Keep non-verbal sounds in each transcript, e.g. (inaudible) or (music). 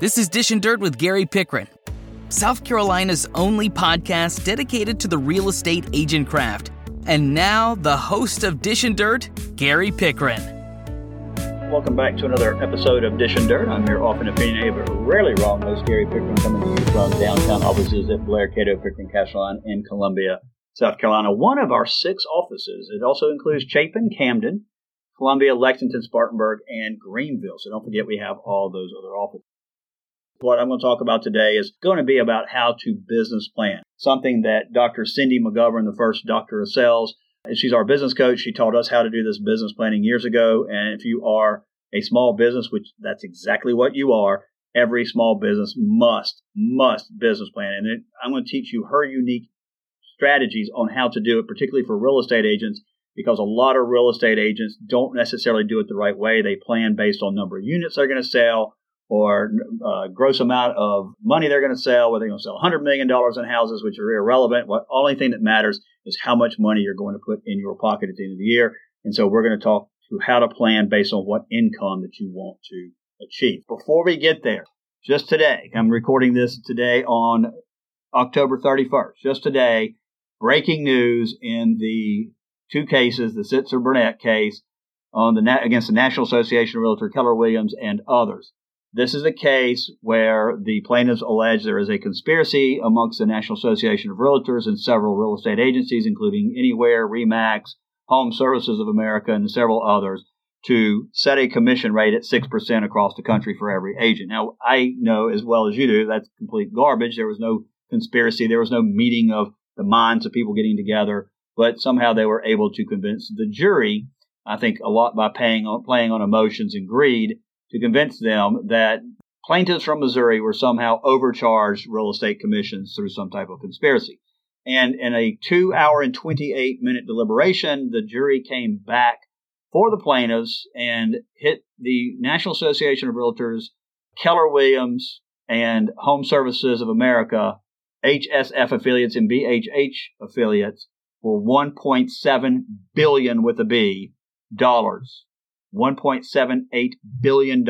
This is Dishin' Dirt with Gary Pickren, South Carolina's only podcast dedicated to the real estate agent craft. And now, the host of Dishin' Dirt, Gary Pickren. Welcome back to another episode of Dishin' Dirt. I'm your often opinionated but rarely wrong host, Gary Pickren, coming to you from downtown offices at Blair Cato Pickren Casterline in Columbia, South Carolina. One of our six offices. It also includes Chapin, Camden, Columbia, Lexington, Spartanburg, and Greenville. So don't forget we have all those other offices. What I'm going to talk about today is going to be about how to business plan, something that Dr. Cindy McGovern, the first doctor of sales, she's our business coach. She taught us how to do this business planning years ago. And if you are a small business, which that's exactly what you are, every small business must, must business plan. And it, I'm going to teach you her unique strategies on how to do it, particularly for real estate agents, because a lot of real estate agents don't necessarily do it the right way. They plan based on number of units they're going to sell or uh, gross amount of money they're going to sell, whether they're going to sell $100 million in houses, which are irrelevant. What only thing that matters is how much money you're going to put in your pocket at the end of the year. And so we're going to talk to how to plan based on what income that you want to achieve. Before we get there, just today, I'm recording this today on October 31st. Just today, breaking news in the two cases, the Sitzer Burnett case on the against the National Association of Realtor Keller Williams, and others. This is a case where the plaintiffs allege there is a conspiracy amongst the National Association of Realtors and several real estate agencies, including Anywhere, Remax, Home Services of America, and several others, to set a commission rate at 6% across the country for every agent. Now, I know as well as you do that's complete garbage. There was no conspiracy, there was no meeting of the minds of people getting together, but somehow they were able to convince the jury, I think a lot by paying on, playing on emotions and greed, to convince them that plaintiffs from Missouri were somehow overcharged real estate commissions through some type of conspiracy. And in a two hour and 28 minute deliberation, the jury came back for the plaintiffs and hit the National Association of Realtors, Keller Williams, and Home Services of America, HSF affiliates and BHH affiliates for 1.7 billion with a B dollars $1.78 billion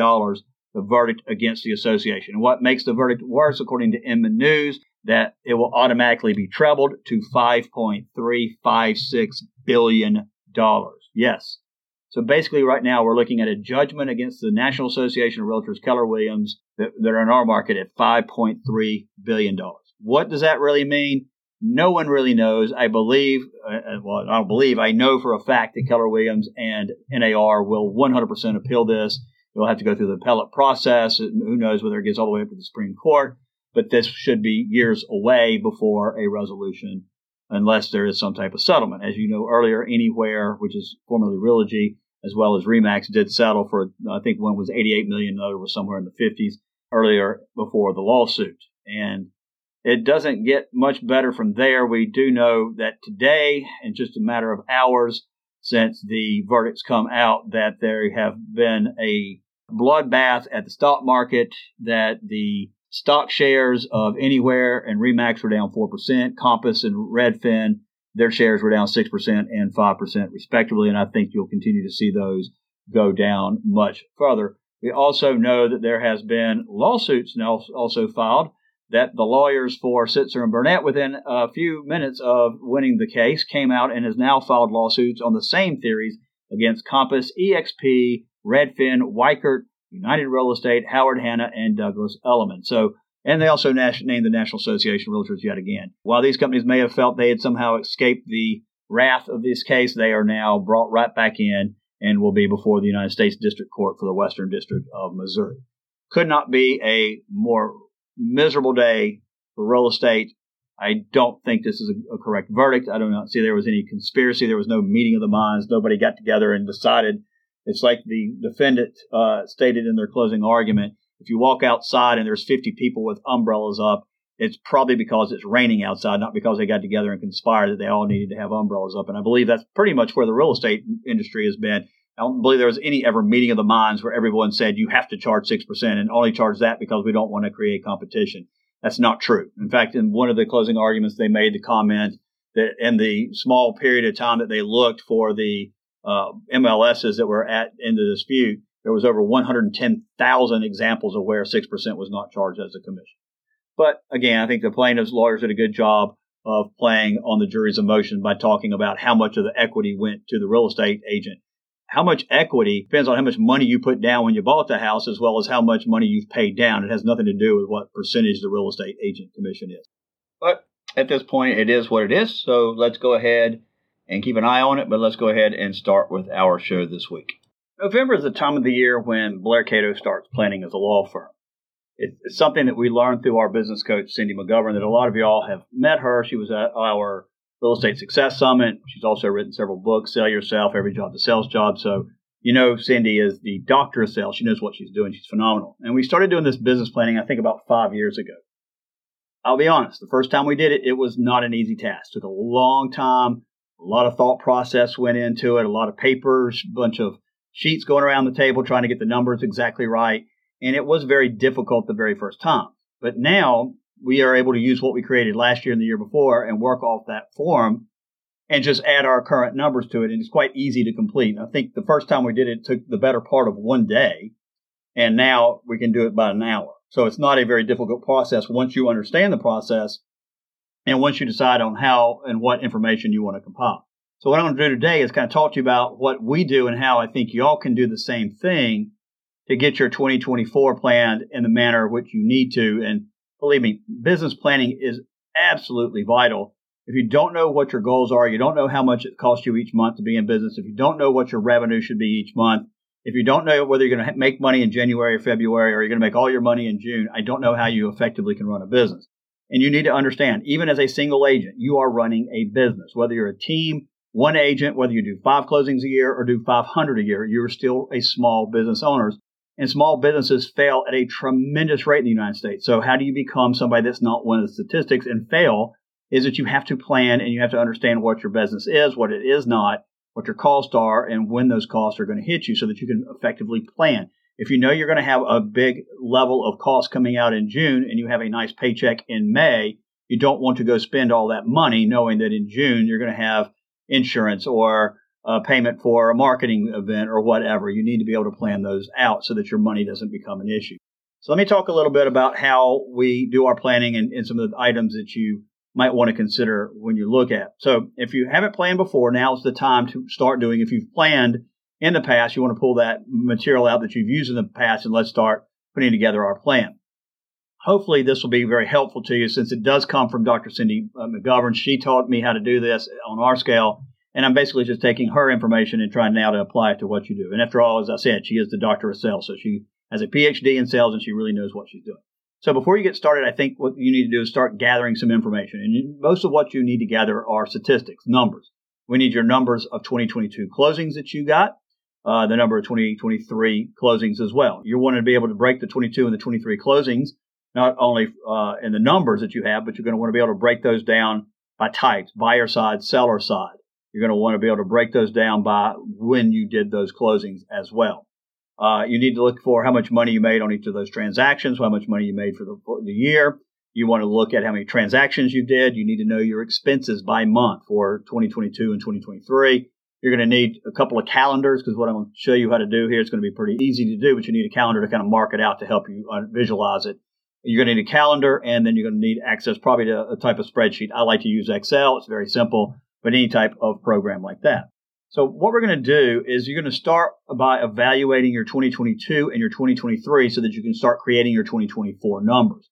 the verdict against the association. And what makes the verdict worse, according to Inman News, that it will automatically be trebled to $5.356 billion. Yes. So basically, right now, we're looking at a judgment against the National Association of Realtors, Keller Williams, that, that are in our market at $5.3 billion. What does that really mean? No one really knows. I believe, uh, uh, well, I don't believe, I know for a fact that Keller Williams and NAR will 100% appeal this. Will have to go through the appellate process. Who knows whether it gets all the way up to the Supreme Court, but this should be years away before a resolution unless there is some type of settlement. As you know earlier, Anywhere, which is formerly Realogy, as well as Remax, did settle for, I think one was 88 million, the other was somewhere in the 50s earlier before the lawsuit. And it doesn't get much better from there. We do know that today, in just a matter of hours since the verdicts come out, that there have been a bloodbath at the stock market, that the stock shares of Anywhere and Remax were down 4%, Compass and Redfin, their shares were down 6% and 5% respectively, and I think you'll continue to see those go down much further. We also know that there has been lawsuits now also filed that the lawyers for Sitzer and Burnett, within a few minutes of winning the case, came out and has now filed lawsuits on the same theories against Compass, EXP, Redfin, Weichert, United Real Estate, Howard Hanna, and Douglas Elliman. So, and they also named the National Association of Realtors yet again. While these companies may have felt they had somehow escaped the wrath of this case, they are now brought right back in and will be before the United States District Court for the Western District of Missouri. Could not be a more miserable day for real estate. I don't think this is a, a, correct verdict. I do not see there was any conspiracy. There was no meeting of the minds. Nobody got together and decided. It's like the defendant uh, stated in their closing argument. If you walk outside and there's 50 people with umbrellas up, it's probably because it's raining outside, not because they got together and conspired that they all needed to have umbrellas up. And I believe that's pretty much where the real estate industry has been. I don't believe there was any ever meeting of the minds where everyone said you have to charge 6% and only charge that because we don't want to create competition. That's not true. In fact, in one of the closing arguments, they made the comment that in the small period of time that they looked for the uh, MLSs that were at in the dispute, there was over 110,000 examples of where 6% was not charged as a commission. But again, I think the plaintiff's lawyers did a good job of playing on the jury's emotion by talking about how much of the equity went to the real estate agent. How much equity depends on how much money you put down when you bought the house as well as how much money you've paid down. It has nothing to do with what percentage the real estate agent commission is. But at this point, it is what it is. So let's go ahead and keep an eye on it. But let's go ahead and start with our show this week. November is the time of the year when Blair Cato starts planning as a law firm. It's something that we learned through our business coach, Cindy McGovern, that a lot of y'all have met her. She was at our Real Estate Success Summit. She's also written several books, Sell Yourself, Every Job the Sales Job. So, you know, Cindy is the doctor of sales. She knows what she's doing. She's phenomenal. And we started doing this business planning, I think, about five years ago. I'll be honest, the first time we did it, it was not an easy task. It took a long time. A lot of thought process went into it, a lot of papers, a bunch of sheets going around the table trying to get the numbers exactly right. And it was very difficult the very first time. But now we are able to use what we created last year and the year before and work off that form and just add our current numbers to it. And it's quite easy to complete. I think the first time we did it, it took the better part of one day. And now we can do it by an hour. So it's not a very difficult process once you understand the process and once you decide on how and what information you want to compile. So what I'm going to do today is kind of talk to you about what we do and how I think y'all can do the same thing to get your 2024 planned in the manner which you need to. And believe me, business planning is absolutely vital. If you don't know what your goals are, you don't know how much it costs you each month to be in business, if you don't know what your revenue should be each month, if you don't know whether you're going to make money in January or February or you're going to make all your money in June, I don't know how you effectively can run a business. And you need to understand, even as a single agent, you are running a business. Whether you're a team, one agent, whether you do five closings a year or do 500 a year, you're still a small business owner. And small businesses fail at a tremendous rate in the United States. So how do you become somebody that's not one of the statistics and fail is that you have to plan and you have to understand what your business is, what it is not, what your costs are, and when those costs are going to hit you so that you can effectively plan. If you know you're going to have a big level of costs coming out in June and you have a nice paycheck in May, you don't want to go spend all that money knowing that in June you're going to have insurance or a payment for a marketing event or whatever. You need to be able to plan those out so that your money doesn't become an issue. So let me talk a little bit about how we do our planning and, and some of the items that you might want to consider when you look at. So if you haven't planned before, now's the time to start doing. If you've planned in the past, you want to pull that material out that you've used in the past and let's start putting together our plan. Hopefully this will be very helpful to you since it does come from Dr. Cindy uh, McGovern. She taught me how to do this on our scale and I'm basically just taking her information and trying now to apply it to what you do. And after all, as I said, she is the doctor of sales. So she has a PhD in sales and she really knows what she's doing. So before you get started, I think what you need to do is start gathering some information. And most of what you need to gather are statistics, numbers. We need your numbers of 2022 closings that you got, uh, the number of 2023 closings as well. You want to be able to break the 22 and the 23 closings, not only uh, in the numbers that you have, but you're going to want to be able to break those down by types, buyer side, seller side. You're going to want to be able to break those down by when you did those closings as well. Uh, you need to look for how much money you made on each of those transactions, how much money you made for the, for the year. You want to look at how many transactions you did. You need to know your expenses by month for 2022 and 2023. You're going to need a couple of calendars because what I'm going to show you how to do here is going to be pretty easy to do, but you need a calendar to kind of mark it out to help you uh, visualize it. You're going to need a calendar and then you're going to need access probably to a type of spreadsheet. I like to use Excel. It's very simple but any type of program like that. So what we're going to do is you're going to start by evaluating your 2022 and your 2023 so that you can start creating your 2024 numbers.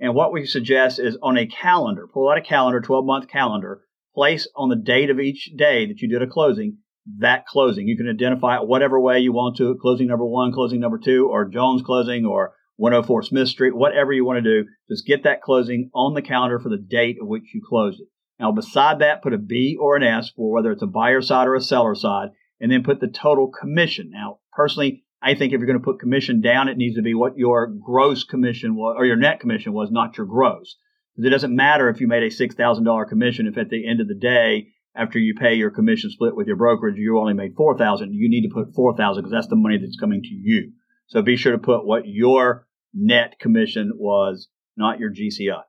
And what we suggest is on a calendar, pull out a calendar, 12 month calendar, place on the date of each day that you did a closing, that closing. You can identify it whatever way you want to, closing number one, closing number two, or Jones closing, or 104 Smith Street, whatever you want to do. Just get that closing on the calendar for the date of which you closed it. Now, beside that, put a B or an S for whether it's a buyer side or a seller side, and then put the total commission. Now, personally, I think if you're going to put commission down, it needs to be what your gross commission was, or your net commission was, not your gross. Because it doesn't matter if you made a $6,000 commission if at the end of the day, after you pay your commission split with your brokerage, you only made 4000 you need to put 4000 because that's the money that's coming to you. So be sure to put what your net commission was, not your GCI.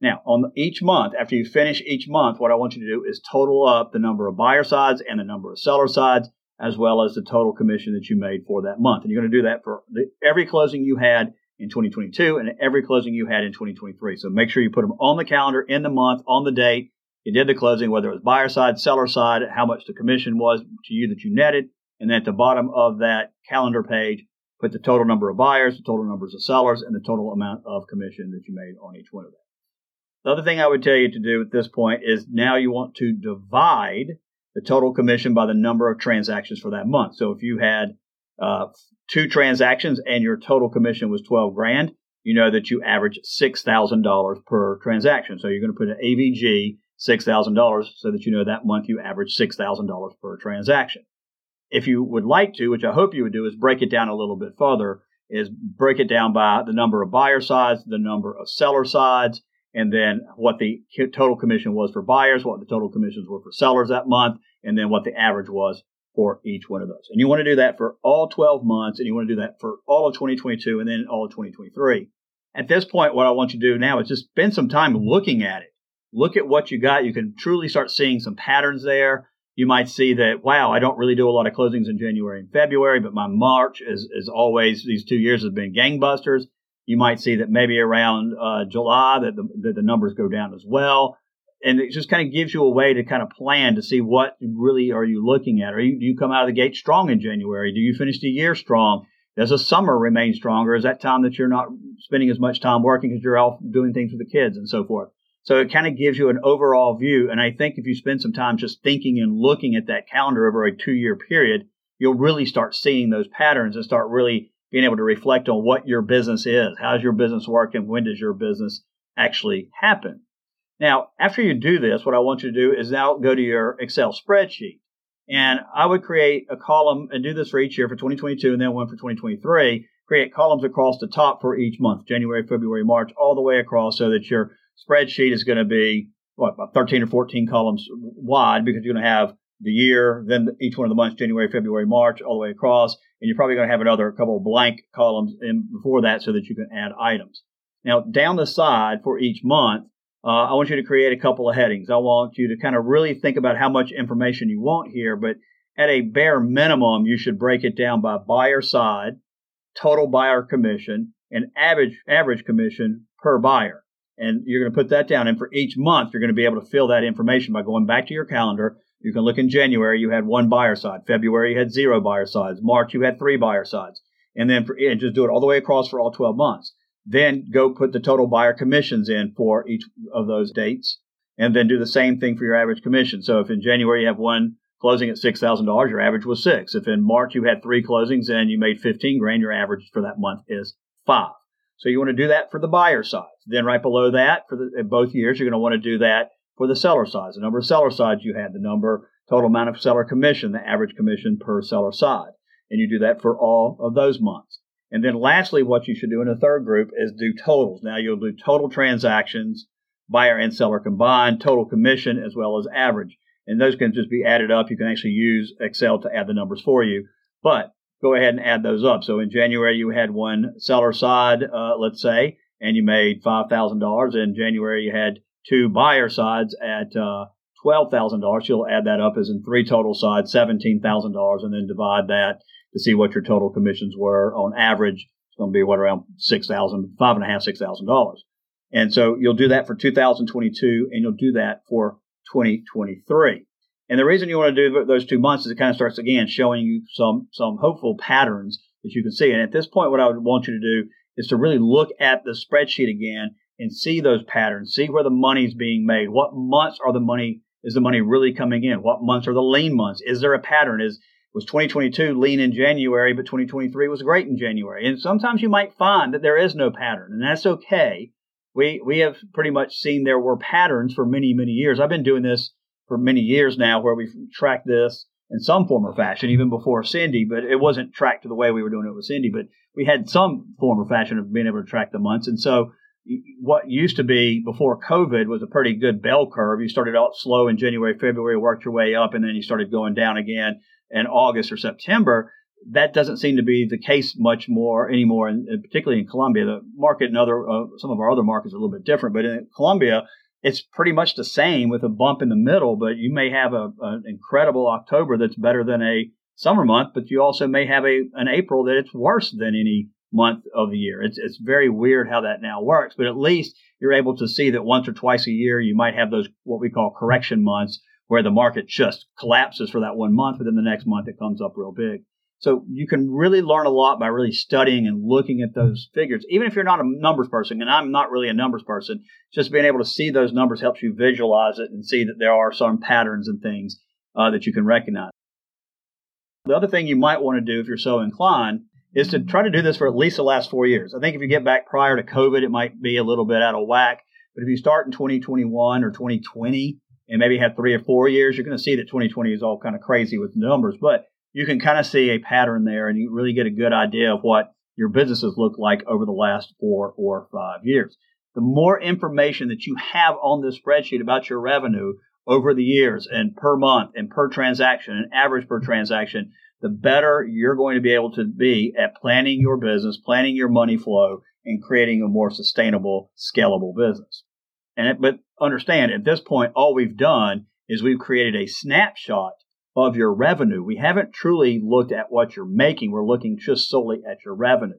Now, on each month, after you finish each month, what I want you to do is total up the number of buyer sides and the number of seller sides as well as the total commission that you made for that month. And you're going to do that for the, every closing you had in 2022 and every closing you had in 2023. So make sure you put them on the calendar in the month, on the date. You did the closing, whether it was buyer side, seller side, how much the commission was to you that you netted. And then at the bottom of that calendar page, put the total number of buyers, the total numbers of sellers, and the total amount of commission that you made on each one of them. The other thing I would tell you to do at this point is now you want to divide the total commission by the number of transactions for that month. So if you had uh, two transactions and your total commission was 12 grand, you know that you average $6,000 per transaction. So you're going to put an AVG $6,000 so that you know that month you average $6,000 per transaction. If you would like to, which I hope you would do, is break it down a little bit further, is break it down by the number of buyer sides, the number of seller sides, and then what the total commission was for buyers, what the total commissions were for sellers that month, and then what the average was for each one of those. And you want to do that for all 12 months, and you want to do that for all of 2022 and then all of 2023. At this point, what I want you to do now is just spend some time looking at it. Look at what you got. You can truly start seeing some patterns there. You might see that, wow, I don't really do a lot of closings in January and February, but my March is, is always, these two years has been gangbusters. You might see that maybe around uh, July that the, that the numbers go down as well and it just kind of gives you a way to kind of plan to see what really are you looking at. Are you, do you come out of the gate strong in January? Do you finish the year strong? Does the summer remain stronger? Is that time that you're not spending as much time working because you're off doing things with the kids and so forth? So it kind of gives you an overall view. And I think if you spend some time just thinking and looking at that calendar over a two year period, you'll really start seeing those patterns and start really being able to reflect on what your business is. How's your business working? When does your business actually happen? Now, after you do this, what I want you to do is now go to your Excel spreadsheet. And I would create a column and do this for each year for 2022 and then one for 2023. Create columns across the top for each month, January, February, March, all the way across so that your spreadsheet is going to be, what, about 13 or 14 columns wide because you're going to have the year, then each one of the months, January, February, March, all the way across. And you're probably going to have another couple of blank columns in before that so that you can add items. Now, down the side for each month, uh, I want you to create a couple of headings. I want you to kind of really think about how much information you want here, but at a bare minimum, you should break it down by buyer side, total buyer commission, and average average commission per buyer. And you're going to put that down. And for each month, you're going to be able to fill that information by going back to your calendar. You can look in January, you had one buyer side. February, you had zero buyer sides. March, you had three buyer sides. And then for, and just do it all the way across for all 12 months. Then go put the total buyer commissions in for each of those dates and then do the same thing for your average commission. So if in January you have one closing at $6,000, your average was six. If in March you had three closings and you made 15 grand, your average for that month is five. So you want to do that for the buyer side. Then right below that for the, both years, you're going to want to do that for the seller side. The number of seller sides you had, the number, total amount of seller commission, the average commission per seller side. And you do that for all of those months. And then lastly, what you should do in a third group is do totals. Now you'll do total transactions, buyer and seller combined, total commission, as well as average. And those can just be added up. You can actually use Excel to add the numbers for you, but go ahead and add those up. So in January, you had one seller side, uh, let's say, and you made $5,000. In January, you had two buyer sides at, uh, $12,000. You'll add that up as in three total sides, $17,000, and then divide that to see what your total commissions were on average. It's going to be what around six thousand, five and a half, six thousand dollars. And so you'll do that for 2022 and you'll do that for 2023. And the reason you want to do those two months is it kind of starts again showing you some, some hopeful patterns that you can see. And at this point, what I would want you to do is to really look at the spreadsheet again and see those patterns, see where the money's being made. What months are the money, is the money really coming in? What months are the lean months? Is there a pattern? Is, was 2022 lean in January, but 2023 was great in January. And sometimes you might find that there is no pattern, and that's okay. We we have pretty much seen there were patterns for many many years. I've been doing this for many years now, where we've tracked this in some form or fashion, even before Cindy, but it wasn't tracked to the way we were doing it with Cindy. But we had some form or fashion of being able to track the months, and so what used to be before COVID was a pretty good bell curve. You started out slow in January, February, worked your way up, and then you started going down again in August or September. That doesn't seem to be the case much more anymore, and particularly in Columbia. The market and other uh, some of our other markets are a little bit different, but in Columbia, it's pretty much the same with a bump in the middle. But you may have a, an incredible October that's better than a summer month, but you also may have a an April that it's worse than any month of the year. It's it's very weird how that now works, but at least you're able to see that once or twice a year you might have those what we call correction months where the market just collapses for that one month, but then the next month it comes up real big. So you can really learn a lot by really studying and looking at those figures. Even if you're not a numbers person, and I'm not really a numbers person, just being able to see those numbers helps you visualize it and see that there are some patterns and things uh, that you can recognize. The other thing you might want to do if you're so inclined is to try to do this for at least the last four years. I think if you get back prior to COVID, it might be a little bit out of whack. But if you start in 2021 or 2020 and maybe have three or four years, you're going to see that 2020 is all kind of crazy with numbers. But you can kind of see a pattern there and you really get a good idea of what your businesses look like over the last four or five years. The more information that you have on this spreadsheet about your revenue over the years and per month and per transaction and average per transaction, the better you're going to be able to be at planning your business, planning your money flow, and creating a more sustainable, scalable business. And it, but understand at this point, all we've done is we've created a snapshot of your revenue. We haven't truly looked at what you're making. We're looking just solely at your revenue.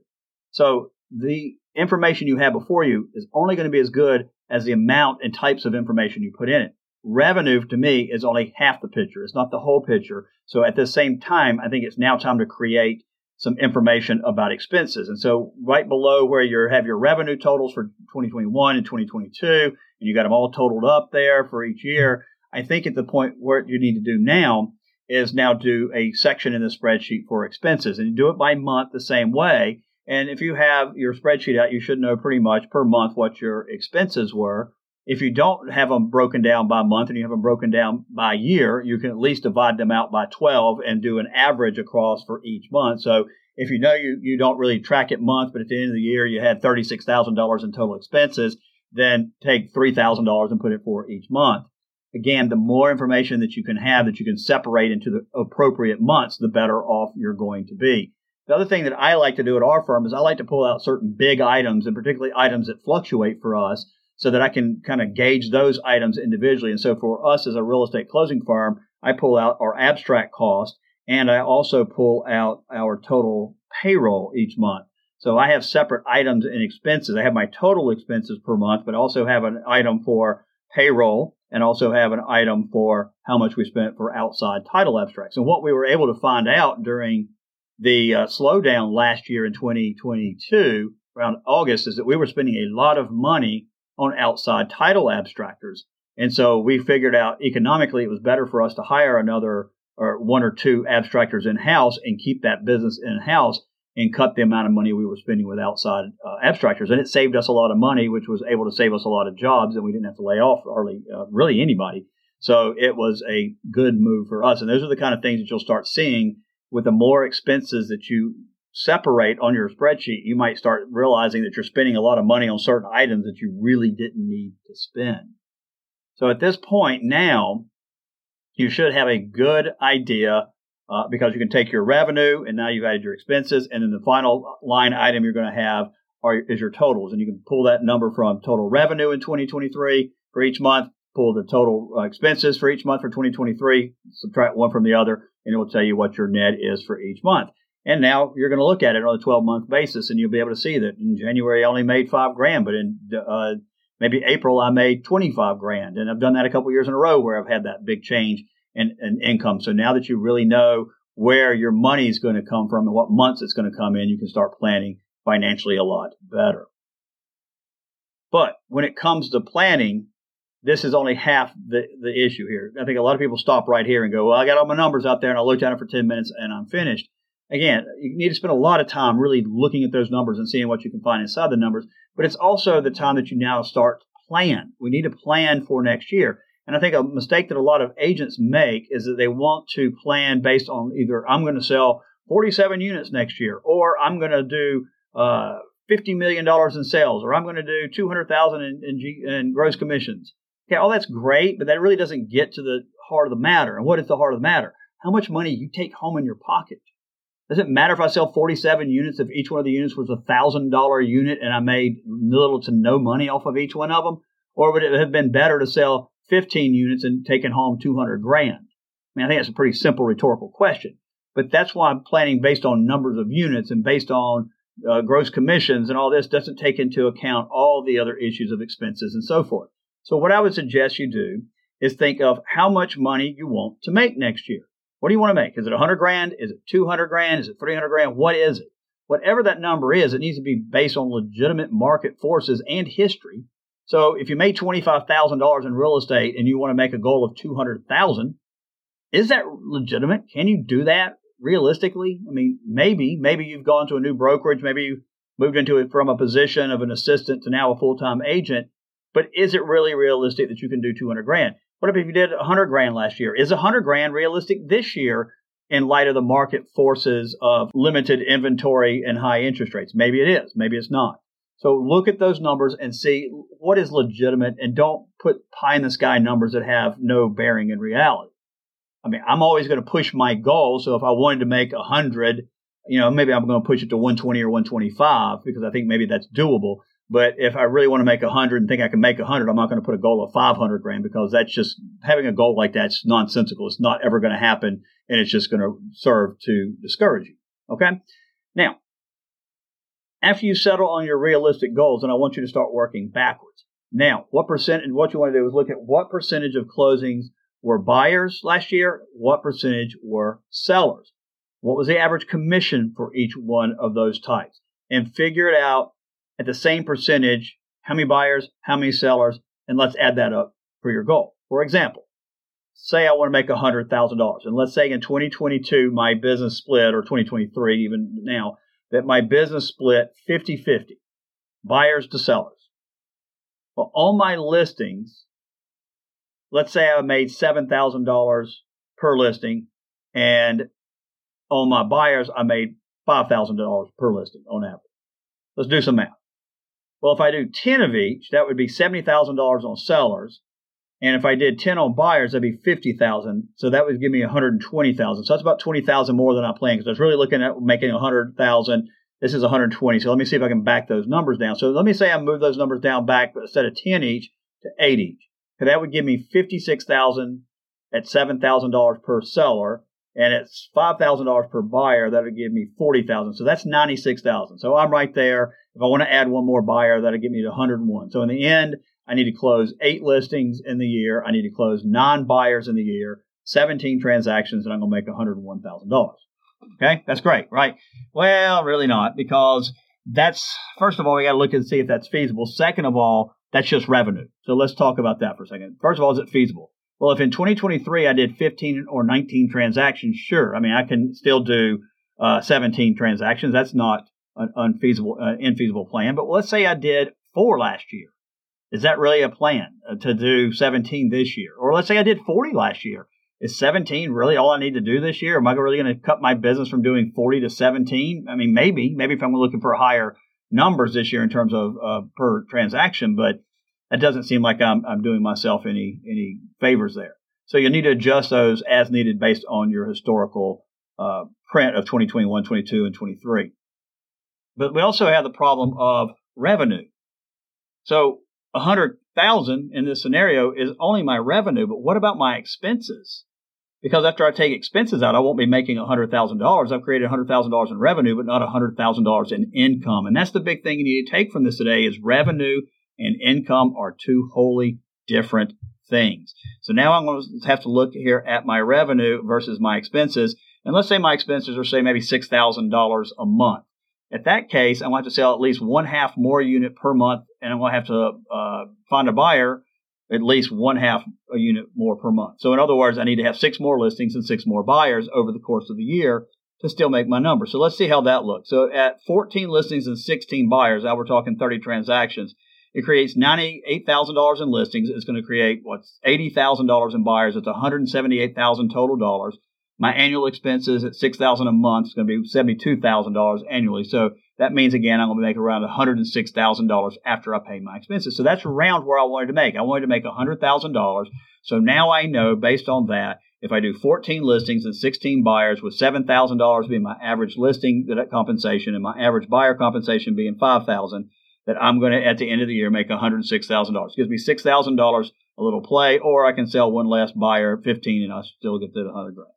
So the information you have before you is only going to be as good as the amount and types of information you put in it. Revenue to me is only half the picture. It's not the whole picture. So at the same time, I think it's now time to create some information about expenses. And so right below where you have your revenue totals for 2021 and 2022, and you got them all totaled up there for each year, I think at the point where you need to do now is now do a section in the spreadsheet for expenses and you do it by month the same way. And if you have your spreadsheet out, you should know pretty much per month what your expenses were. If you don't have them broken down by month and you have them broken down by year, you can at least divide them out by 12 and do an average across for each month. So if you know you, you don't really track it month, but at the end of the year you had $36,000 in total expenses, then take $3,000 and put it for each month again, the more information that you can have that you can separate into the appropriate months, the better off you're going to be. The other thing that I like to do at our firm is I like to pull out certain big items and particularly items that fluctuate for us so that I can kind of gauge those items individually. And so for us as a real estate closing firm, I pull out our abstract cost and I also pull out our total payroll each month. So I have separate items and expenses. I have my total expenses per month, but also have an item for payroll and also have an item for how much we spent for outside title abstracts. And what we were able to find out during the uh, slowdown last year in 2022, around August, is that we were spending a lot of money on outside title abstractors. And so we figured out economically it was better for us to hire another or one or two abstractors in house and keep that business in house and cut the amount of money we were spending with outside uh, abstractors. And it saved us a lot of money, which was able to save us a lot of jobs, and we didn't have to lay off hardly uh, really anybody. So it was a good move for us. And those are the kind of things that you'll start seeing with the more expenses that you separate on your spreadsheet. You might start realizing that you're spending a lot of money on certain items that you really didn't need to spend. So at this point now, you should have a good idea uh, because you can take your revenue and now you've added your expenses, and then the final line item you're going to have are, is your totals, and you can pull that number from total revenue in 2023 for each month, pull the total uh, expenses for each month for 2023, subtract one from the other, and it will tell you what your net is for each month. And now you're going to look at it on a 12 month basis, and you'll be able to see that in January I only made five grand, but in uh, maybe April I made 25 grand, and I've done that a couple years in a row where I've had that big change in, and income. So now that you really know where your money is going to come from and what months it's going to come in, you can start planning financially a lot better. But when it comes to planning, this is only half the, the issue here. I think a lot of people stop right here and go, well, I got all my numbers out there and I looked at it for 10 minutes and I'm finished. Again, you need to spend a lot of time really looking at those numbers and seeing what you can find inside the numbers. But it's also the time that you now start to plan. We need to plan for next year. And I think a mistake that a lot of agents make is that they want to plan based on either I'm going to sell 47 units next year, or I'm going to do uh, 50 million dollars in sales, or I'm going to do 200,000 in, in, G, in gross commissions. Okay, all that's great, but that really doesn't get to the heart of the matter. And what is the heart of the matter? How much money you take home in your pocket. Does it matter if I sell 47 units if each one of the units was a thousand dollar unit and I made little to no money off of each one of them? Or would it have been better to sell 15 units and taking home 200 grand? I mean, I think that's a pretty simple rhetorical question. But that's why I'm planning based on numbers of units and based on uh, gross commissions and all this doesn't take into account all the other issues of expenses and so forth. So what I would suggest you do is think of how much money you want to make next year. What do you want to make? Is it 100 grand? Is it 200 grand? Is it 300 grand? What is it? Whatever that number is, it needs to be based on legitimate market forces and history. So if you made $25,000 in real estate and you want to make a goal of 200,000, is that legitimate? Can you do that realistically? I mean, maybe, maybe you've gone to a new brokerage, maybe you moved into it from a position of an assistant to now a full-time agent, but is it really realistic that you can do 200 grand? What if you did 100 grand last year? Is 100 grand realistic this year in light of the market forces of limited inventory and high interest rates? Maybe it is, maybe it's not. So look at those numbers and see what is legitimate and don't put pie in the sky numbers that have no bearing in reality. I mean, I'm always going to push my goal. So if I wanted to make 100, you know, maybe I'm going to push it to 120 or 125 because I think maybe that's doable. But if I really want to make 100 and think I can make 100, I'm not going to put a goal of 500 grand because that's just having a goal like that's nonsensical. It's not ever going to happen and it's just going to serve to discourage you. Okay. Now, after you settle on your realistic goals, and I want you to start working backwards. Now, what percent, and what you want to do is look at what percentage of closings were buyers last year, what percentage were sellers. What was the average commission for each one of those types? And figure it out at the same percentage, how many buyers, how many sellers, and let's add that up for your goal. For example, say I want to make $100,000. And let's say in 2022, my business split, or 2023 even now, that my business split 50 50, buyers to sellers. Well, on my listings, let's say I made $7,000 per listing, and on my buyers, I made $5,000 per listing on average. Let's do some math. Well, if I do 10 of each, that would be $70,000 on sellers. And if I did 10 on buyers, that'd be 50,000. So that would give me 120,000. So that's about 20,000 more than I planned because I was really looking at making 100,000. This is 120. So let me see if I can back those numbers down. So let me say I move those numbers down back, but instead of 10 each to 8 each. So that would give me 56,000 at $7,000 per seller and it's five thousand dollars per buyer, That'll give me forty thousand. So that's ninety six thousand. So I'm right there. If I want to add one more buyer, that'll get me to 101. So in the end, I need to close eight listings in the year. I need to close nine buyers in the year, 17 transactions, and I'm going to make $101,000. Okay, that's great, right? Well, really not, because that's first of all, we got to look and see if that's feasible. Second of all, that's just revenue. So let's talk about that for a second. First of all, is it feasible? Well, if in 2023 I did 15 or 19 transactions, sure. I mean, I can still do uh, 17 transactions. That's not an unfeasible, uh, infeasible plan. But let's say I did four last year. Is that really a plan uh, to do 17 this year? Or let's say I did 40 last year. Is 17 really all I need to do this year? Am I really going to cut my business from doing 40 to 17? I mean, maybe, maybe if I'm looking for higher numbers this year in terms of uh, per transaction, but that doesn't seem like I'm, I'm doing myself any any favors there. So you need to adjust those as needed based on your historical uh, print of 2021, 22, and 23. But we also have the problem of revenue. So 100,000 in this scenario is only my revenue, but what about my expenses? Because after I take expenses out, I won't be making $100,000. I've created $100,000 in revenue, but not $100,000 in income. And that's the big thing you need to take from this today is revenue and income are two wholly different things. So now I'm going to have to look here at my revenue versus my expenses. And let's say my expenses are say maybe $6,000 a month. At that case, I'm going to have to sell at least one half more unit per month, and I'm going to have to uh, find a buyer at least one half a unit more per month. So in other words, I need to have six more listings and six more buyers over the course of the year to still make my number. So let's see how that looks. So at 14 listings and 16 buyers, now we're talking 30 transactions. It creates $98,000 in listings. It's going to create what's $80,000 in buyers. It's 178,000 total dollars. My annual expenses at $6,000 a month is going to be $72,000 annually. So that means again, I'm going to make around $106,000 after I pay my expenses. So that's around where I wanted to make. I wanted to make $100,000. So now I know based on that, if I do 14 listings and 16 buyers with $7,000 being my average listing compensation and my average buyer compensation being 5,000, that I'm going to, at the end of the year, make $106,000. Gives me $6,000 a little play, or I can sell one last buyer 15 and I still get the 100 grand.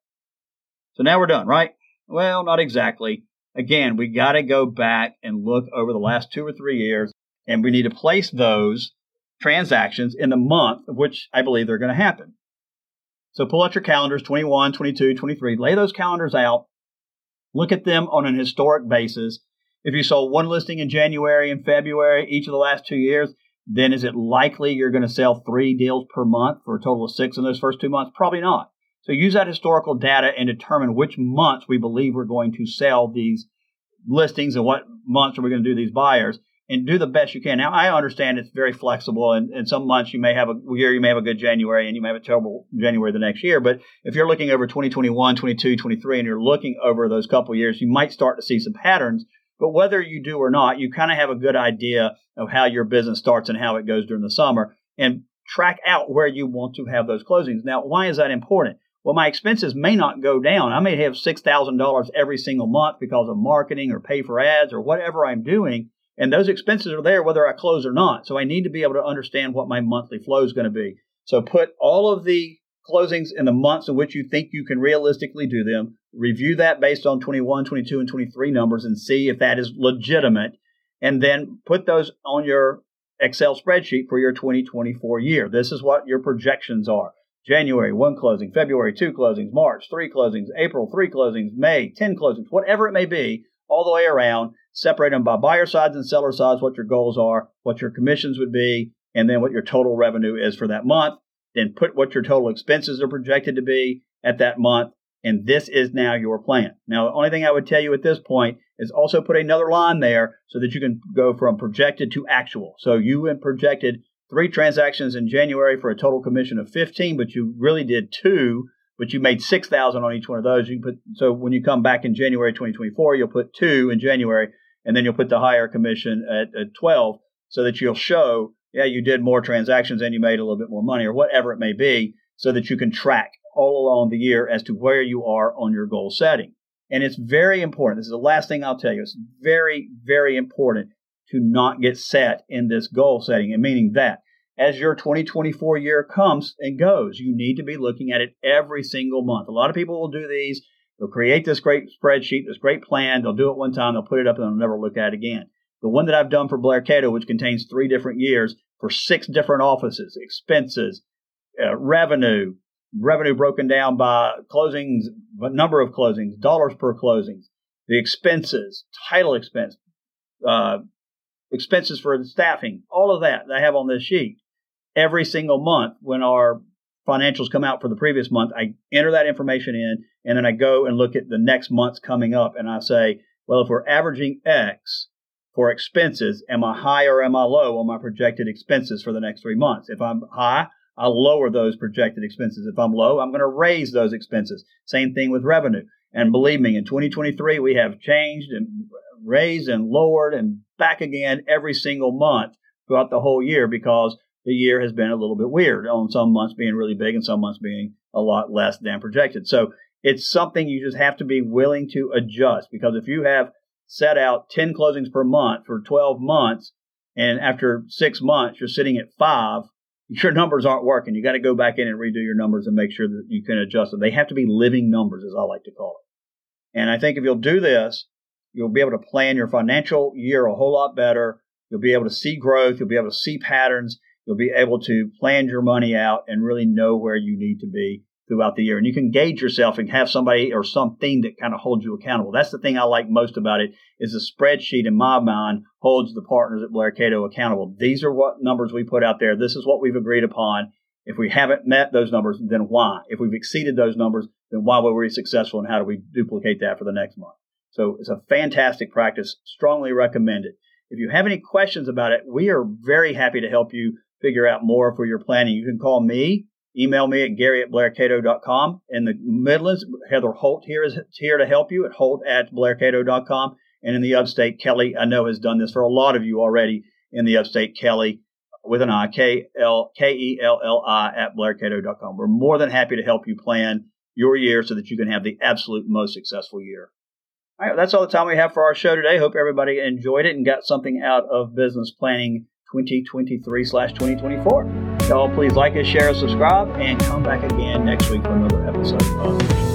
So now we're done, right? Well, not exactly. Again, we got to go back and look over the last two or three years, and we need to place those transactions in the month of which I believe they're going to happen. So pull out your calendars 21, 22, 23, lay those calendars out, look at them on an historic basis. If you sold one listing in January and February each of the last two years, then is it likely you're going to sell three deals per month for a total of six in those first two months? Probably not. So use that historical data and determine which months we believe we're going to sell these listings and what months are we going to do these buyers and do the best you can. Now, I understand it's very flexible, and, and some months you may have a year, you may have a good January, and you may have a terrible January the next year. But if you're looking over 2021, 22, 23, and you're looking over those couple years, you might start to see some patterns. But whether you do or not, you kind of have a good idea of how your business starts and how it goes during the summer, and track out where you want to have those closings. Now, why is that important? Well, my expenses may not go down. I may have $6,000 every single month because of marketing or pay for ads or whatever I'm doing and those expenses are there whether I close or not. So I need to be able to understand what my monthly flow is going to be. So put all of the closings in the months in which you think you can realistically do them. Review that based on 21, 22, and 23 numbers and see if that is legitimate. And then put those on your Excel spreadsheet for your 2024 year. This is what your projections are. January, one closing, February, two closings, March, three closings, April, three closings, May, 10 closings, whatever it may be, all the way around separate them by buyer sides and seller sides, what your goals are, what your commissions would be, and then what your total revenue is for that month. Then put what your total expenses are projected to be at that month. And this is now your plan. Now, the only thing I would tell you at this point is also put another line there so that you can go from projected to actual. So you had projected three transactions in January for a total commission of 15, but you really did two but you made 6000 on each one of those. You put so when you come back in January 2024, you'll put two in January, and then you'll put the higher commission at, at 12, so that you'll show, yeah, you did more transactions and you made a little bit more money, or whatever it may be, so that you can track all along the year as to where you are on your goal setting. And it's very important. This is the last thing I'll tell you. It's very, very important to not get set in this goal setting, and meaning that as your 2024 year comes and goes. You need to be looking at it every single month. A lot of people will do these. They'll create this great spreadsheet, this great plan. They'll do it one time, they'll put it up, and they'll never look at it again. The one that I've done for Blair Cato, which contains three different years for six different offices, expenses, uh, revenue, revenue broken down by closings, number of closings, dollars per closings, the expenses, title expense, uh, expenses for staffing, all of that I have on this sheet. Every single month when our financials come out for the previous month, I enter that information in and then I go and look at the next month's coming up and I say, well, if we're averaging X for expenses, am I high or am I low on my projected expenses for the next three months? If I'm high, I'll lower those projected expenses. If I'm low, I'm going to raise those expenses. Same thing with revenue. And believe me, in 2023, we have changed and raised and lowered and back again every single month throughout the whole year because the year has been a little bit weird on some months being really big and some months being a lot less than projected. So it's something you just have to be willing to adjust because if you have set out 10 closings per month for 12 months and after six months you're sitting at five, your (laughs) numbers aren't working. You got to go back in and redo your numbers and make sure that you can adjust them. They have to be living numbers, as I like to call it. And I think if you'll do this, you'll be able to plan your financial year a whole lot better. You'll be able to see growth. You'll be able to see patterns You'll be able to plan your money out and really know where you need to be throughout the year. And you can gauge yourself and have somebody or something that kind of holds you accountable. That's the thing I like most about it is the spreadsheet in my mind holds the partners at Blair Cato accountable. These are what numbers we put out there. This is what we've agreed upon. If we haven't met those numbers, then why? If we've exceeded those numbers, then why were we successful and how do we duplicate that for the next month? So it's a fantastic practice. Strongly recommend it. If you have any questions about it, we are very happy to help you figure out more for your planning, you can call me. Email me at gary at blaircato.com. In the Midlands, Heather Holt here is here to help you at holt at blaircato.com. And in the upstate, Kelly, I know has done this for a lot of you already in the upstate, Kelly with an I, K L K E L L I at blaircato.com. We're more than happy to help you plan your year so that you can have the absolute most successful year. All right, that's all the time we have for our show today. Hope everybody enjoyed it and got something out of business planning 2023 slash 2024. Y'all please like us, share, subscribe, and come back again next week for another episode of